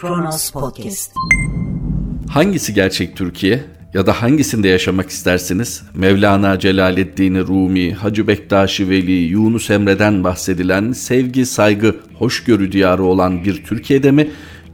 Kronos Podcast. Hangisi gerçek Türkiye? Ya da hangisinde yaşamak istersiniz? Mevlana Celaleddin Rumi, Hacı Bektaşi Veli, Yunus Emre'den bahsedilen sevgi, saygı, hoşgörü diyarı olan bir Türkiye'de mi?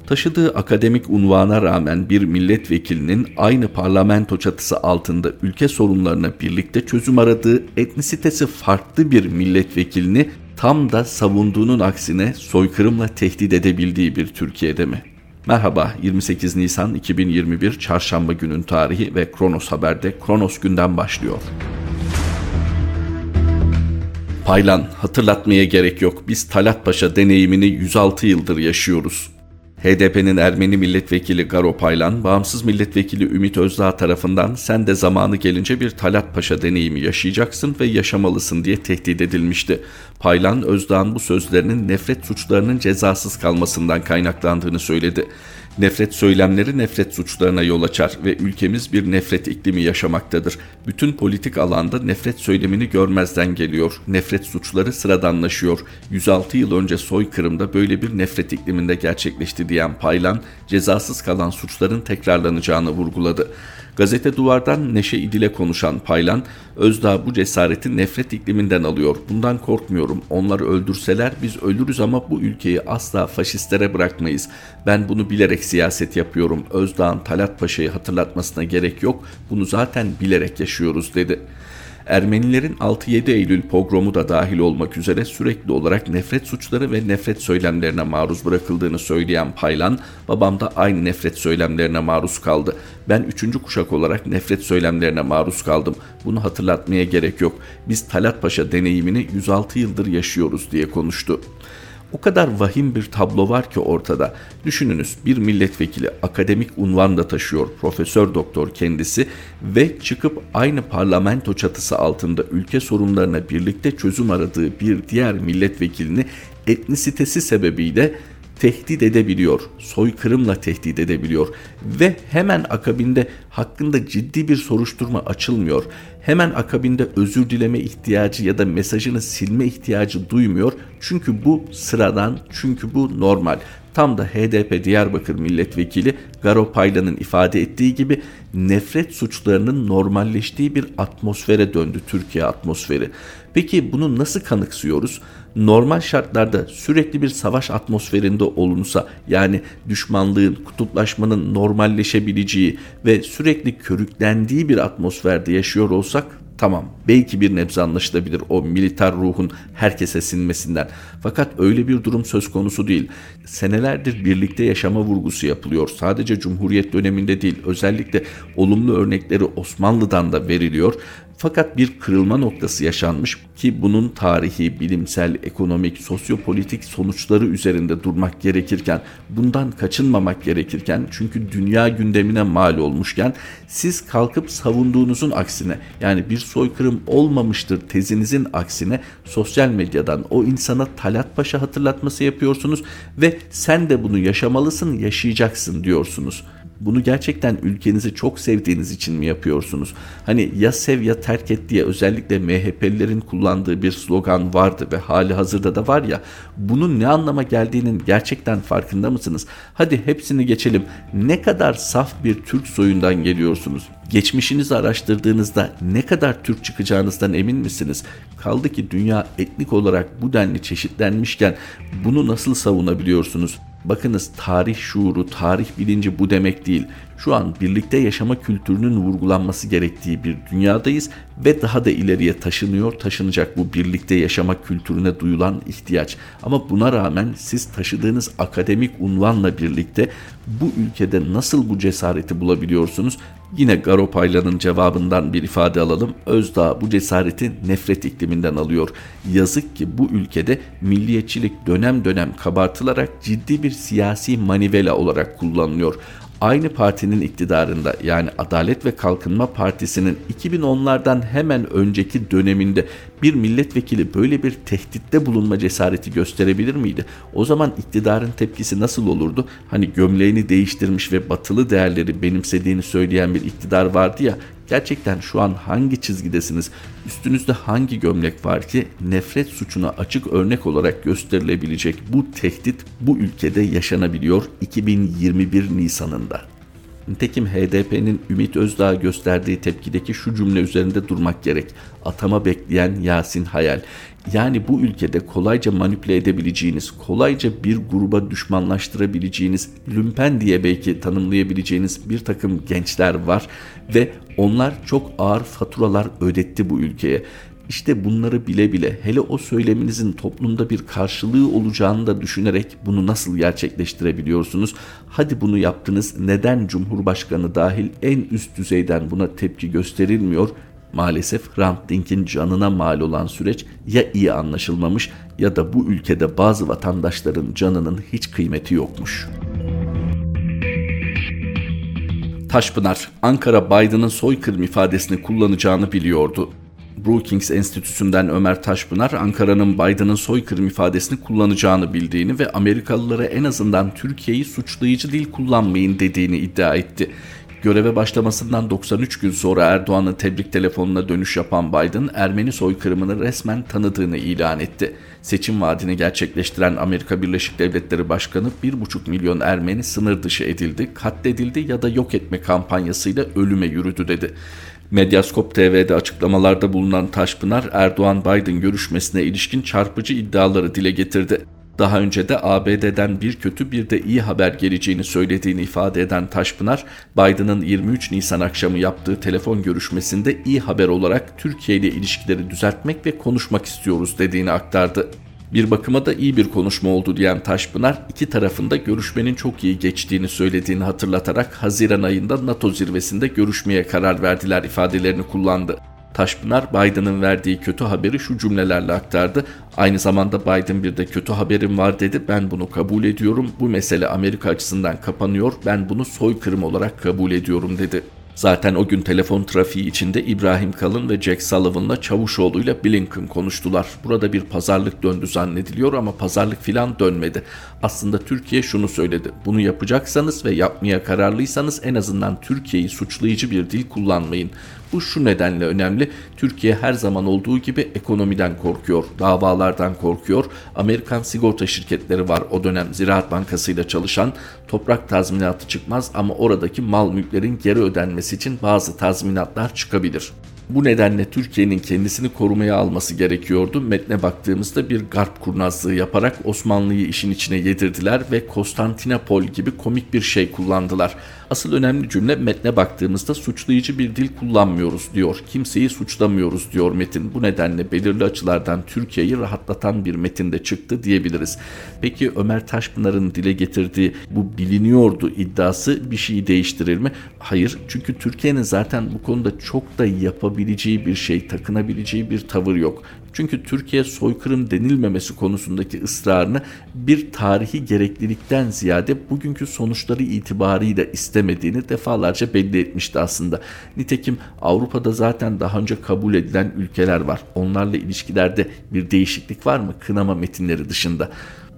Taşıdığı akademik unvana rağmen bir milletvekilinin aynı parlamento çatısı altında ülke sorunlarına birlikte çözüm aradığı etnisitesi farklı bir milletvekilini tam da savunduğunun aksine soykırımla tehdit edebildiği bir Türkiye'de mi? Merhaba 28 Nisan 2021 Çarşamba günün tarihi ve Kronos Haber'de Kronos günden başlıyor. Paylan hatırlatmaya gerek yok. Biz Talat Paşa deneyimini 106 yıldır yaşıyoruz. HDP'nin Ermeni milletvekili Garo Paylan, bağımsız milletvekili Ümit Özdağ tarafından sen de zamanı gelince bir Talat Paşa deneyimi yaşayacaksın ve yaşamalısın diye tehdit edilmişti. Paylan, Özdağ'ın bu sözlerinin nefret suçlarının cezasız kalmasından kaynaklandığını söyledi. Nefret söylemleri nefret suçlarına yol açar ve ülkemiz bir nefret iklimi yaşamaktadır. Bütün politik alanda nefret söylemini görmezden geliyor. Nefret suçları sıradanlaşıyor. 106 yıl önce soykırımda böyle bir nefret ikliminde gerçekleşti diyen Paylan, cezasız kalan suçların tekrarlanacağını vurguladı. Gazete Duvar'dan Neşe İdil'e konuşan Paylan, Özdağ bu cesareti nefret ikliminden alıyor. Bundan korkmuyorum. Onları öldürseler biz ölürüz ama bu ülkeyi asla faşistlere bırakmayız. Ben bunu bilerek siyaset yapıyorum. Özdağ'ın Talat Paşa'yı hatırlatmasına gerek yok. Bunu zaten bilerek yaşıyoruz dedi. Ermenilerin 6-7 Eylül pogromu da dahil olmak üzere sürekli olarak nefret suçları ve nefret söylemlerine maruz bırakıldığını söyleyen Paylan, babam da aynı nefret söylemlerine maruz kaldı. Ben üçüncü kuşak olarak nefret söylemlerine maruz kaldım. Bunu hatırlatmaya gerek yok. Biz Talat Paşa deneyimini 106 yıldır yaşıyoruz diye konuştu. O kadar vahim bir tablo var ki ortada. Düşününüz bir milletvekili akademik unvan da taşıyor, profesör doktor kendisi ve çıkıp aynı parlamento çatısı altında ülke sorunlarına birlikte çözüm aradığı bir diğer milletvekilini etnisitesi sebebiyle tehdit edebiliyor, soykırımla tehdit edebiliyor ve hemen akabinde hakkında ciddi bir soruşturma açılmıyor. Hemen akabinde özür dileme ihtiyacı ya da mesajını silme ihtiyacı duymuyor. Çünkü bu sıradan, çünkü bu normal. Tam da HDP Diyarbakır Milletvekili Garo Paylan'ın ifade ettiği gibi nefret suçlarının normalleştiği bir atmosfere döndü Türkiye atmosferi. Peki bunu nasıl kanıksıyoruz? Normal şartlarda sürekli bir savaş atmosferinde olunsa yani düşmanlığın, kutuplaşmanın normalleşebileceği ve sürekli körüklendiği bir atmosferde yaşıyor olsak Tamam belki bir nebze anlaşılabilir o militer ruhun herkese sinmesinden. Fakat öyle bir durum söz konusu değil. Senelerdir birlikte yaşama vurgusu yapılıyor. Sadece Cumhuriyet döneminde değil özellikle olumlu örnekleri Osmanlı'dan da veriliyor. Fakat bir kırılma noktası yaşanmış ki bunun tarihi, bilimsel, ekonomik, sosyopolitik sonuçları üzerinde durmak gerekirken, bundan kaçınmamak gerekirken çünkü dünya gündemine mal olmuşken siz kalkıp savunduğunuzun aksine yani bir soykırım olmamıştır tezinizin aksine sosyal medyadan o insana Talat Paşa hatırlatması yapıyorsunuz ve sen de bunu yaşamalısın, yaşayacaksın diyorsunuz. Bunu gerçekten ülkenizi çok sevdiğiniz için mi yapıyorsunuz? Hani ya sev ya terk et diye özellikle MHP'lilerin kullandığı bir slogan vardı ve hali hazırda da var ya bunun ne anlama geldiğinin gerçekten farkında mısınız? Hadi hepsini geçelim. Ne kadar saf bir Türk soyundan geliyorsunuz? Geçmişinizi araştırdığınızda ne kadar Türk çıkacağınızdan emin misiniz? Kaldı ki dünya etnik olarak bu denli çeşitlenmişken bunu nasıl savunabiliyorsunuz? Bakınız tarih şuuru, tarih bilinci bu demek değil. Şu an birlikte yaşama kültürünün vurgulanması gerektiği bir dünyadayız ve daha da ileriye taşınıyor, taşınacak bu birlikte yaşama kültürüne duyulan ihtiyaç. Ama buna rağmen siz taşıdığınız akademik unvanla birlikte bu ülkede nasıl bu cesareti bulabiliyorsunuz? Yine Garopaylan'ın cevabından bir ifade alalım. Özdağ bu cesareti nefret ikliminden alıyor. Yazık ki bu ülkede milliyetçilik dönem dönem kabartılarak ciddi bir siyasi manivela olarak kullanılıyor aynı partinin iktidarında yani Adalet ve Kalkınma Partisi'nin 2010'lardan hemen önceki döneminde bir milletvekili böyle bir tehditte bulunma cesareti gösterebilir miydi? O zaman iktidarın tepkisi nasıl olurdu? Hani gömleğini değiştirmiş ve batılı değerleri benimsediğini söyleyen bir iktidar vardı ya Gerçekten şu an hangi çizgidesiniz? Üstünüzde hangi gömlek var ki nefret suçuna açık örnek olarak gösterilebilecek bu tehdit bu ülkede yaşanabiliyor 2021 Nisan'ında. Nitekim HDP'nin Ümit Özdağ'a gösterdiği tepkideki şu cümle üzerinde durmak gerek. Atama bekleyen Yasin Hayal. Yani bu ülkede kolayca manipüle edebileceğiniz, kolayca bir gruba düşmanlaştırabileceğiniz, lümpen diye belki tanımlayabileceğiniz bir takım gençler var ve onlar çok ağır faturalar ödetti bu ülkeye. İşte bunları bile bile hele o söyleminizin toplumda bir karşılığı olacağını da düşünerek bunu nasıl gerçekleştirebiliyorsunuz? Hadi bunu yaptınız neden Cumhurbaşkanı dahil en üst düzeyden buna tepki gösterilmiyor? Maalesef Hrant Dink'in canına mal olan süreç ya iyi anlaşılmamış ya da bu ülkede bazı vatandaşların canının hiç kıymeti yokmuş. Taşpınar, Ankara Biden'ın soykırım ifadesini kullanacağını biliyordu. Brookings Enstitüsü'nden Ömer Taşpınar, Ankara'nın Biden'ın soykırım ifadesini kullanacağını bildiğini ve Amerikalılara en azından Türkiye'yi suçlayıcı dil kullanmayın dediğini iddia etti. Göreve başlamasından 93 gün sonra Erdoğan'ın tebrik telefonuna dönüş yapan Biden, Ermeni soykırımını resmen tanıdığını ilan etti. Seçim vaadini gerçekleştiren Amerika Birleşik Devletleri Başkanı 1,5 milyon Ermeni sınır dışı edildi, katledildi ya da yok etme kampanyasıyla ölüme yürüdü dedi. Medyaskop TV'de açıklamalarda bulunan Taşpınar, Erdoğan-Biden görüşmesine ilişkin çarpıcı iddiaları dile getirdi. Daha önce de ABD'den bir kötü bir de iyi haber geleceğini söylediğini ifade eden Taşpınar, Biden'ın 23 Nisan akşamı yaptığı telefon görüşmesinde iyi haber olarak Türkiye ile ilişkileri düzeltmek ve konuşmak istiyoruz dediğini aktardı. Bir bakıma da iyi bir konuşma oldu diyen Taşpınar, iki tarafında görüşmenin çok iyi geçtiğini söylediğini hatırlatarak Haziran ayında NATO zirvesinde görüşmeye karar verdiler ifadelerini kullandı. Taşpınar Biden'ın verdiği kötü haberi şu cümlelerle aktardı. Aynı zamanda Biden bir de kötü haberim var dedi. Ben bunu kabul ediyorum. Bu mesele Amerika açısından kapanıyor. Ben bunu soykırım olarak kabul ediyorum dedi. Zaten o gün telefon trafiği içinde İbrahim Kalın ve Jack Sullivan'la Çavuşoğlu ile Blinken konuştular. Burada bir pazarlık döndü zannediliyor ama pazarlık filan dönmedi. Aslında Türkiye şunu söyledi. Bunu yapacaksanız ve yapmaya kararlıysanız en azından Türkiye'yi suçlayıcı bir dil kullanmayın. Bu şu nedenle önemli. Türkiye her zaman olduğu gibi ekonomiden korkuyor, davalardan korkuyor. Amerikan sigorta şirketleri var o dönem Ziraat Bankası ile çalışan. Toprak tazminatı çıkmaz ama oradaki mal mülklerin geri ödenmesi için bazı tazminatlar çıkabilir. Bu nedenle Türkiye'nin kendisini korumaya alması gerekiyordu. Metne baktığımızda bir garp kurnazlığı yaparak Osmanlı'yı işin içine yedirdiler ve Konstantinopol gibi komik bir şey kullandılar. Asıl önemli cümle metne baktığımızda suçlayıcı bir dil kullanmıyoruz diyor. Kimseyi suçlamıyoruz diyor metin. Bu nedenle belirli açılardan Türkiye'yi rahatlatan bir metinde çıktı diyebiliriz. Peki Ömer Taşpınar'ın dile getirdiği bu biliniyordu iddiası bir şeyi değiştirir mi? Hayır. Çünkü Türkiye'nin zaten bu konuda çok da yapabileceği bir şey, takınabileceği bir tavır yok. Çünkü Türkiye soykırım denilmemesi konusundaki ısrarını bir tarihi gereklilikten ziyade bugünkü sonuçları itibarıyla istemediğini defalarca belli etmişti aslında. Nitekim Avrupa'da zaten daha önce kabul edilen ülkeler var. Onlarla ilişkilerde bir değişiklik var mı kınama metinleri dışında?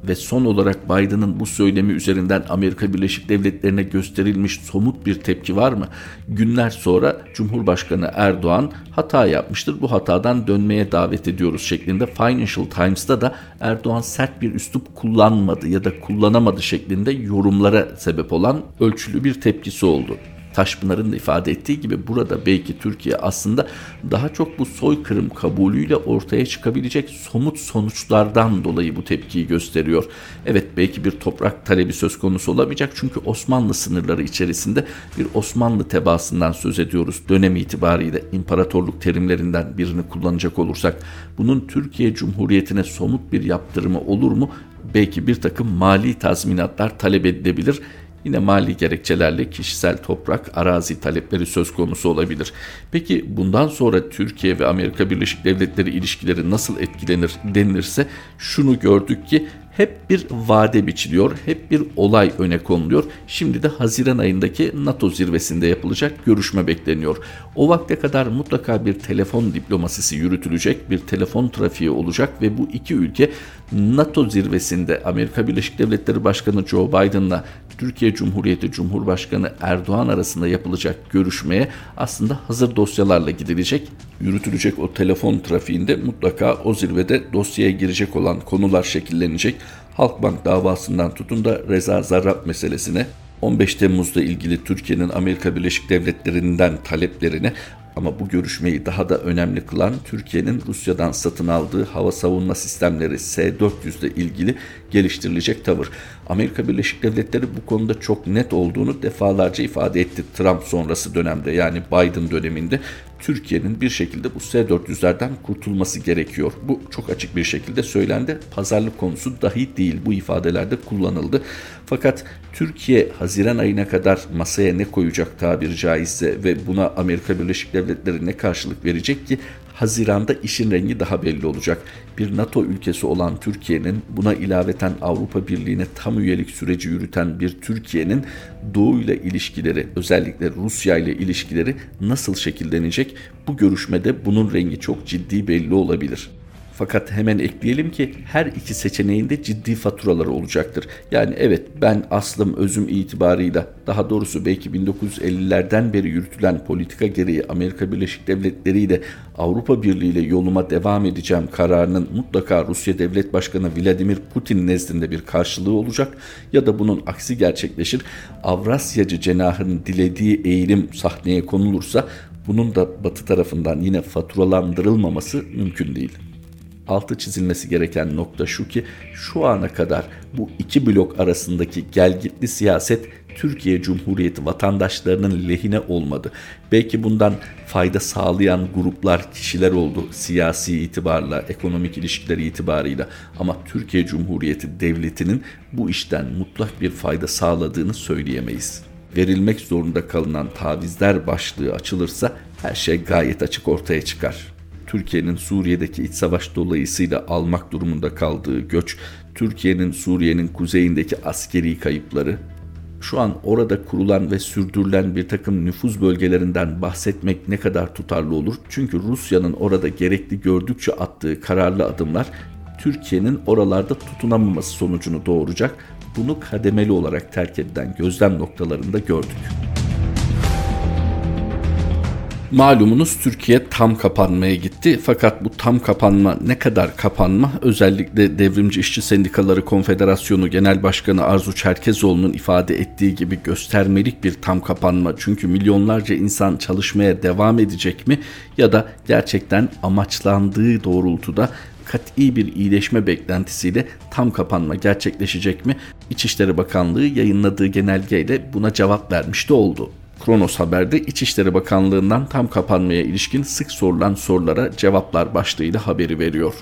Ve son olarak Biden'ın bu söylemi üzerinden Amerika Birleşik Devletleri'ne gösterilmiş somut bir tepki var mı? Günler sonra Cumhurbaşkanı Erdoğan hata yapmıştır. Bu hatadan dönmeye davet ediyoruz şeklinde Financial Times'ta da Erdoğan sert bir üslup kullanmadı ya da kullanamadı şeklinde yorumlara sebep olan ölçülü bir tepkisi oldu. Taşpınar'ın da ifade ettiği gibi burada belki Türkiye aslında daha çok bu soykırım kabulüyle ortaya çıkabilecek somut sonuçlardan dolayı bu tepkiyi gösteriyor. Evet belki bir toprak talebi söz konusu olamayacak çünkü Osmanlı sınırları içerisinde bir Osmanlı tebaasından söz ediyoruz. Dönem itibariyle imparatorluk terimlerinden birini kullanacak olursak bunun Türkiye Cumhuriyeti'ne somut bir yaptırımı olur mu? Belki bir takım mali tazminatlar talep edilebilir Yine mali gerekçelerle kişisel toprak, arazi talepleri söz konusu olabilir. Peki bundan sonra Türkiye ve Amerika Birleşik Devletleri ilişkileri nasıl etkilenir denilirse şunu gördük ki hep bir vade biçiliyor, hep bir olay öne konuluyor. Şimdi de Haziran ayındaki NATO zirvesinde yapılacak görüşme bekleniyor. O vakte kadar mutlaka bir telefon diplomasisi yürütülecek, bir telefon trafiği olacak ve bu iki ülke NATO zirvesinde Amerika Birleşik Devletleri Başkanı Joe Biden'la Türkiye Cumhuriyeti Cumhurbaşkanı Erdoğan arasında yapılacak görüşmeye aslında hazır dosyalarla gidilecek. Yürütülecek o telefon trafiğinde mutlaka o zirvede dosyaya girecek olan konular şekillenecek. Halkbank davasından tutun da Reza Zarrab meselesine 15 Temmuz'da ilgili Türkiye'nin Amerika Birleşik Devletleri'nden taleplerine ama bu görüşmeyi daha da önemli kılan Türkiye'nin Rusya'dan satın aldığı hava savunma sistemleri S-400 ile ilgili geliştirilecek tavır. Amerika Birleşik Devletleri bu konuda çok net olduğunu defalarca ifade etti Trump sonrası dönemde yani Biden döneminde. Türkiye'nin bir şekilde bu S-400'lerden kurtulması gerekiyor. Bu çok açık bir şekilde söylendi. Pazarlık konusu dahi değil bu ifadelerde kullanıldı. Fakat Türkiye Haziran ayına kadar masaya ne koyacak tabiri caizse ve buna Amerika Birleşik Devletleri ne karşılık verecek ki Haziranda işin rengi daha belli olacak. Bir NATO ülkesi olan Türkiye'nin buna ilaveten Avrupa Birliği'ne tam üyelik süreci yürüten bir Türkiye'nin Doğu ile ilişkileri özellikle Rusya ile ilişkileri nasıl şekillenecek? Bu görüşmede bunun rengi çok ciddi belli olabilir. Fakat hemen ekleyelim ki her iki seçeneğinde ciddi faturaları olacaktır. Yani evet ben aslım özüm itibarıyla daha doğrusu belki 1950'lerden beri yürütülen politika gereği Amerika Birleşik Devletleri ile Avrupa Birliği ile yoluma devam edeceğim kararının mutlaka Rusya Devlet Başkanı Vladimir Putin nezdinde bir karşılığı olacak ya da bunun aksi gerçekleşir. Avrasyacı cenahının dilediği eğilim sahneye konulursa bunun da Batı tarafından yine faturalandırılmaması mümkün değil altı çizilmesi gereken nokta şu ki şu ana kadar bu iki blok arasındaki gelgitli siyaset Türkiye Cumhuriyeti vatandaşlarının lehine olmadı. Belki bundan fayda sağlayan gruplar, kişiler oldu siyasi itibarla, ekonomik ilişkileri itibarıyla ama Türkiye Cumhuriyeti devletinin bu işten mutlak bir fayda sağladığını söyleyemeyiz. Verilmek zorunda kalınan tavizler başlığı açılırsa her şey gayet açık ortaya çıkar. Türkiye'nin Suriye'deki iç savaş dolayısıyla almak durumunda kaldığı göç, Türkiye'nin Suriye'nin kuzeyindeki askeri kayıpları, şu an orada kurulan ve sürdürülen bir takım nüfuz bölgelerinden bahsetmek ne kadar tutarlı olur? Çünkü Rusya'nın orada gerekli gördükçe attığı kararlı adımlar Türkiye'nin oralarda tutunamaması sonucunu doğuracak. Bunu kademeli olarak terk edilen gözlem noktalarında gördük. Malumunuz Türkiye tam kapanmaya gitti fakat bu tam kapanma ne kadar kapanma özellikle Devrimci İşçi Sendikaları Konfederasyonu Genel Başkanı Arzu Çerkezoğlu'nun ifade ettiği gibi göstermelik bir tam kapanma çünkü milyonlarca insan çalışmaya devam edecek mi ya da gerçekten amaçlandığı doğrultuda kat'i bir iyileşme beklentisiyle tam kapanma gerçekleşecek mi? İçişleri Bakanlığı yayınladığı genelgeyle buna cevap vermiş de oldu. Kronos Haber'de İçişleri Bakanlığı'ndan tam kapanmaya ilişkin sık sorulan sorulara cevaplar başlığıyla haberi veriyor.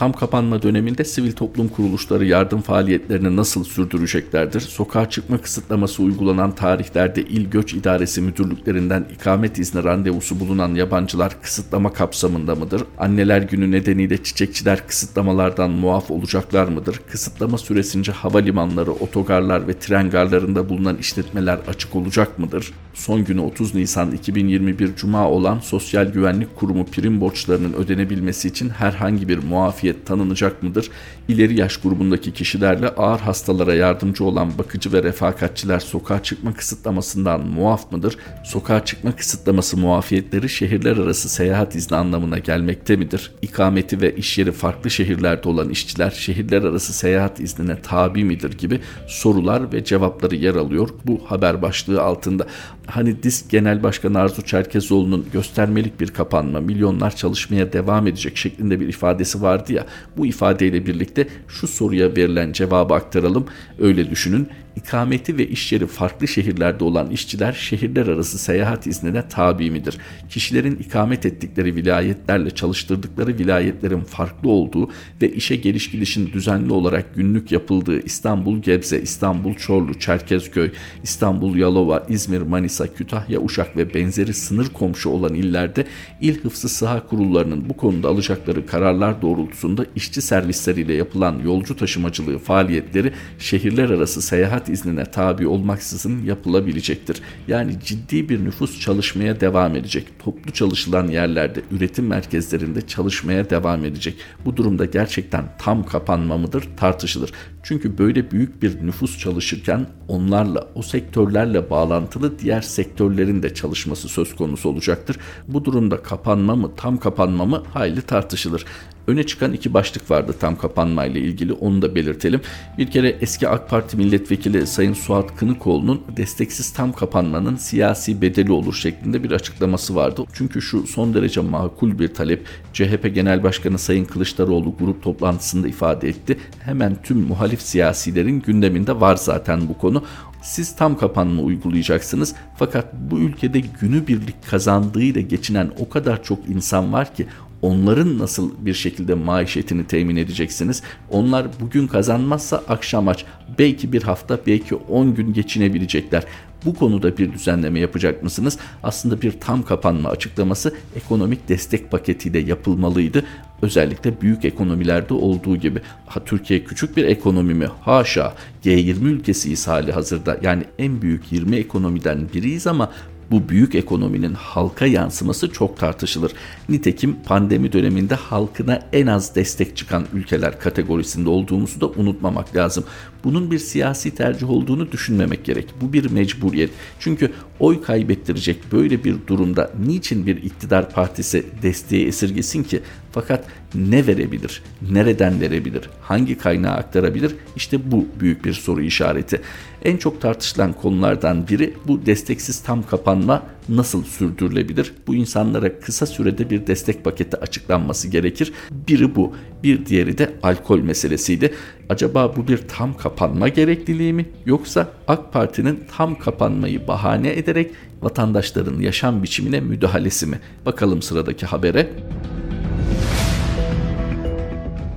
Tam kapanma döneminde sivil toplum kuruluşları yardım faaliyetlerini nasıl sürdüreceklerdir? Sokağa çıkma kısıtlaması uygulanan tarihlerde İl Göç İdaresi müdürlüklerinden ikamet izni randevusu bulunan yabancılar kısıtlama kapsamında mıdır? Anneler günü nedeniyle çiçekçiler kısıtlamalardan muaf olacaklar mıdır? Kısıtlama süresince havalimanları, otogarlar ve tren garlarında bulunan işletmeler açık olacak mıdır? Son günü 30 Nisan 2021 Cuma olan Sosyal Güvenlik Kurumu prim borçlarının ödenebilmesi için herhangi bir muafiyet cinsiyet tanınacak mıdır? İleri yaş grubundaki kişilerle ağır hastalara yardımcı olan bakıcı ve refakatçiler sokağa çıkma kısıtlamasından muaf mıdır? Sokağa çıkma kısıtlaması muafiyetleri şehirler arası seyahat izni anlamına gelmekte midir? İkameti ve iş yeri farklı şehirlerde olan işçiler şehirler arası seyahat iznine tabi midir gibi sorular ve cevapları yer alıyor bu haber başlığı altında. Hani DİSK Genel Başkanı Arzu Çerkezoğlu'nun göstermelik bir kapanma, milyonlar çalışmaya devam edecek şeklinde bir ifadesi vardı ya. Bu ifadeyle birlikte şu soruya verilen cevabı aktaralım. Öyle düşünün. İkameti ve iş yeri farklı şehirlerde olan işçiler şehirler arası seyahat iznine tabi midir? Kişilerin ikamet ettikleri vilayetlerle çalıştırdıkları vilayetlerin farklı olduğu ve işe geliş gidişin düzenli olarak günlük yapıldığı İstanbul Gebze, İstanbul Çorlu, Çerkezköy, İstanbul Yalova, İzmir, Manisa, Kütahya, Uşak ve benzeri sınır komşu olan illerde il hıfzı sıha kurullarının bu konuda alacakları kararlar doğrultusunda işçi servisleriyle yapılan yolcu taşımacılığı faaliyetleri şehirler arası seyahat iznine tabi olmaksızın yapılabilecektir. Yani ciddi bir nüfus çalışmaya devam edecek. Toplu çalışılan yerlerde, üretim merkezlerinde çalışmaya devam edecek. Bu durumda gerçekten tam kapanma mıdır tartışılır. Çünkü böyle büyük bir nüfus çalışırken onlarla, o sektörlerle bağlantılı diğer sektörlerin de çalışması söz konusu olacaktır. Bu durumda kapanma mı, tam kapanma mı hayli tartışılır. Öne çıkan iki başlık vardı tam kapanmayla ilgili onu da belirtelim. Bir kere eski AK Parti milletvekili Sayın Suat Kınıkoğlu'nun desteksiz tam kapanmanın siyasi bedeli olur şeklinde bir açıklaması vardı. Çünkü şu son derece makul bir talep CHP Genel Başkanı Sayın Kılıçdaroğlu grup toplantısında ifade etti. Hemen tüm muhalif siyasilerin gündeminde var zaten bu konu. Siz tam kapanma uygulayacaksınız fakat bu ülkede günü birlik kazandığıyla geçinen o kadar çok insan var ki onların nasıl bir şekilde maişetini temin edeceksiniz? Onlar bugün kazanmazsa akşam aç. Belki bir hafta, belki 10 gün geçinebilecekler. Bu konuda bir düzenleme yapacak mısınız? Aslında bir tam kapanma açıklaması ekonomik destek paketiyle yapılmalıydı. Özellikle büyük ekonomilerde olduğu gibi. Ha, Türkiye küçük bir ekonomi mi? Haşa. G20 ülkesiyiz hali hazırda. Yani en büyük 20 ekonomiden biriyiz ama bu büyük ekonominin halka yansıması çok tartışılır. Nitekim pandemi döneminde halkına en az destek çıkan ülkeler kategorisinde olduğumuzu da unutmamak lazım. Bunun bir siyasi tercih olduğunu düşünmemek gerek. Bu bir mecburiyet. Çünkü oy kaybettirecek böyle bir durumda niçin bir iktidar partisi desteği esirgesin ki? Fakat ne verebilir? Nereden verebilir? Hangi kaynağı aktarabilir? İşte bu büyük bir soru işareti. En çok tartışılan konulardan biri bu desteksiz tam kapanma nasıl sürdürülebilir? Bu insanlara kısa sürede bir destek paketi açıklanması gerekir. Biri bu, bir diğeri de alkol meselesiydi. Acaba bu bir tam kapanma gerekliliği mi yoksa AK Parti'nin tam kapanmayı bahane ederek vatandaşların yaşam biçimine müdahalesi mi? Bakalım sıradaki habere.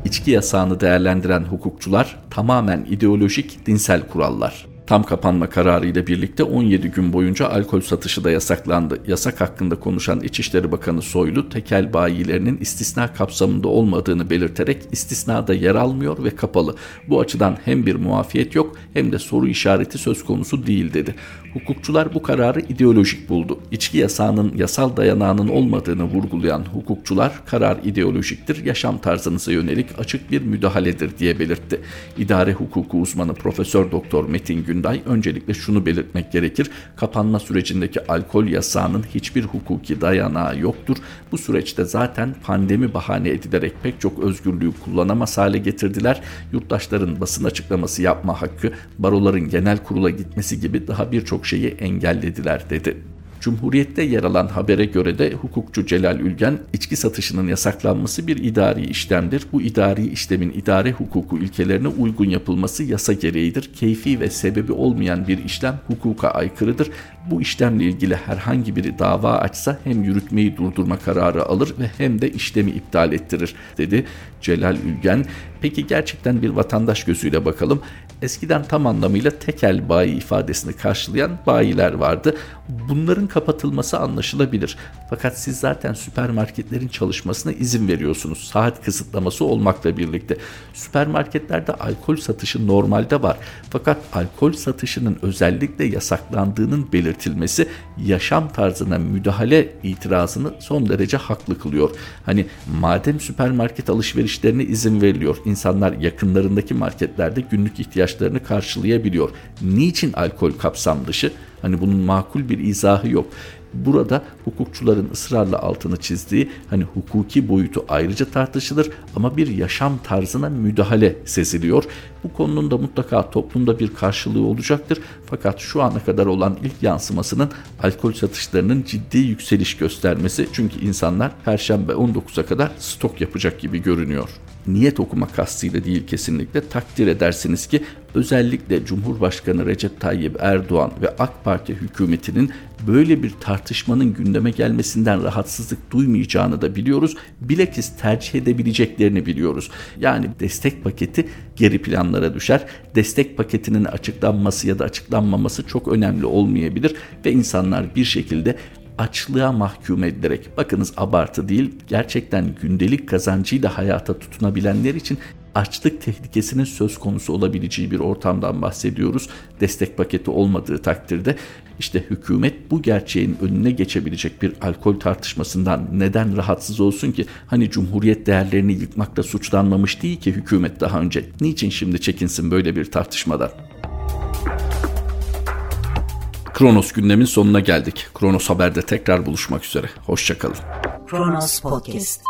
İçki yasağını değerlendiren hukukçular tamamen ideolojik dinsel kurallar. Tam kapanma kararı ile birlikte 17 gün boyunca alkol satışı da yasaklandı. Yasak hakkında konuşan İçişleri Bakanı Soylu, tekel bayilerinin istisna kapsamında olmadığını belirterek istisnada yer almıyor ve kapalı. Bu açıdan hem bir muafiyet yok hem de soru işareti söz konusu değil dedi. Hukukçular bu kararı ideolojik buldu. İçki yasağının yasal dayanağının olmadığını vurgulayan hukukçular karar ideolojiktir, yaşam tarzınıza yönelik açık bir müdahaledir diye belirtti. İdare hukuku uzmanı Profesör Doktor Metin Günday öncelikle şunu belirtmek gerekir. Kapanma sürecindeki alkol yasağının hiçbir hukuki dayanağı yoktur. Bu süreçte zaten pandemi bahane edilerek pek çok özgürlüğü kullanamaz hale getirdiler. Yurttaşların basın açıklaması yapma hakkı, baroların genel kurula gitmesi gibi daha birçok şeyi engellediler dedi. Cumhuriyet'te yer alan habere göre de hukukçu Celal Ülgen, içki satışının yasaklanması bir idari işlemdir. Bu idari işlemin idare hukuku ilkelerine uygun yapılması yasa gereğidir. Keyfi ve sebebi olmayan bir işlem hukuka aykırıdır. Bu işlemle ilgili herhangi biri dava açsa hem yürütmeyi durdurma kararı alır ve hem de işlemi iptal ettirir dedi Celal Ülgen. Peki gerçekten bir vatandaş gözüyle bakalım. Eskiden tam anlamıyla tekel bayi ifadesini karşılayan bayiler vardı. Bunların kapatılması anlaşılabilir. Fakat siz zaten süpermarketlerin çalışmasına izin veriyorsunuz. Saat kısıtlaması olmakla birlikte. Süpermarketlerde alkol satışı normalde var. Fakat alkol satışının özellikle yasaklandığının belirtilmesi yaşam tarzına müdahale itirazını son derece haklı kılıyor. Hani madem süpermarket alışverişlerine izin veriliyor, insanlar yakınlarındaki marketlerde günlük ihtiyaçlarını karşılayabiliyor. Niçin alkol kapsam dışı? Hani bunun makul bir izahı yok. Burada hukukçuların ısrarla altını çizdiği hani hukuki boyutu ayrıca tartışılır ama bir yaşam tarzına müdahale seziliyor Bu konunun da mutlaka toplumda bir karşılığı olacaktır. Fakat şu ana kadar olan ilk yansımasının alkol satışlarının ciddi yükseliş göstermesi. Çünkü insanlar Perşembe 19'a kadar stok yapacak gibi görünüyor niyet okuma kastıyla değil kesinlikle takdir edersiniz ki özellikle Cumhurbaşkanı Recep Tayyip Erdoğan ve AK Parti hükümetinin böyle bir tartışmanın gündeme gelmesinden rahatsızlık duymayacağını da biliyoruz. Bilakis tercih edebileceklerini biliyoruz. Yani destek paketi geri planlara düşer. Destek paketinin açıklanması ya da açıklanmaması çok önemli olmayabilir ve insanlar bir şekilde açlığa mahkum edilerek bakınız abartı değil gerçekten gündelik kazancıyla hayata tutunabilenler için açlık tehlikesinin söz konusu olabileceği bir ortamdan bahsediyoruz. Destek paketi olmadığı takdirde işte hükümet bu gerçeğin önüne geçebilecek bir alkol tartışmasından neden rahatsız olsun ki? Hani cumhuriyet değerlerini yıkmakla suçlanmamış değil ki hükümet daha önce. Niçin şimdi çekinsin böyle bir tartışmadan? Kronos gündemin sonuna geldik. Kronos Haber'de tekrar buluşmak üzere. Hoşçakalın. Kronos Podcast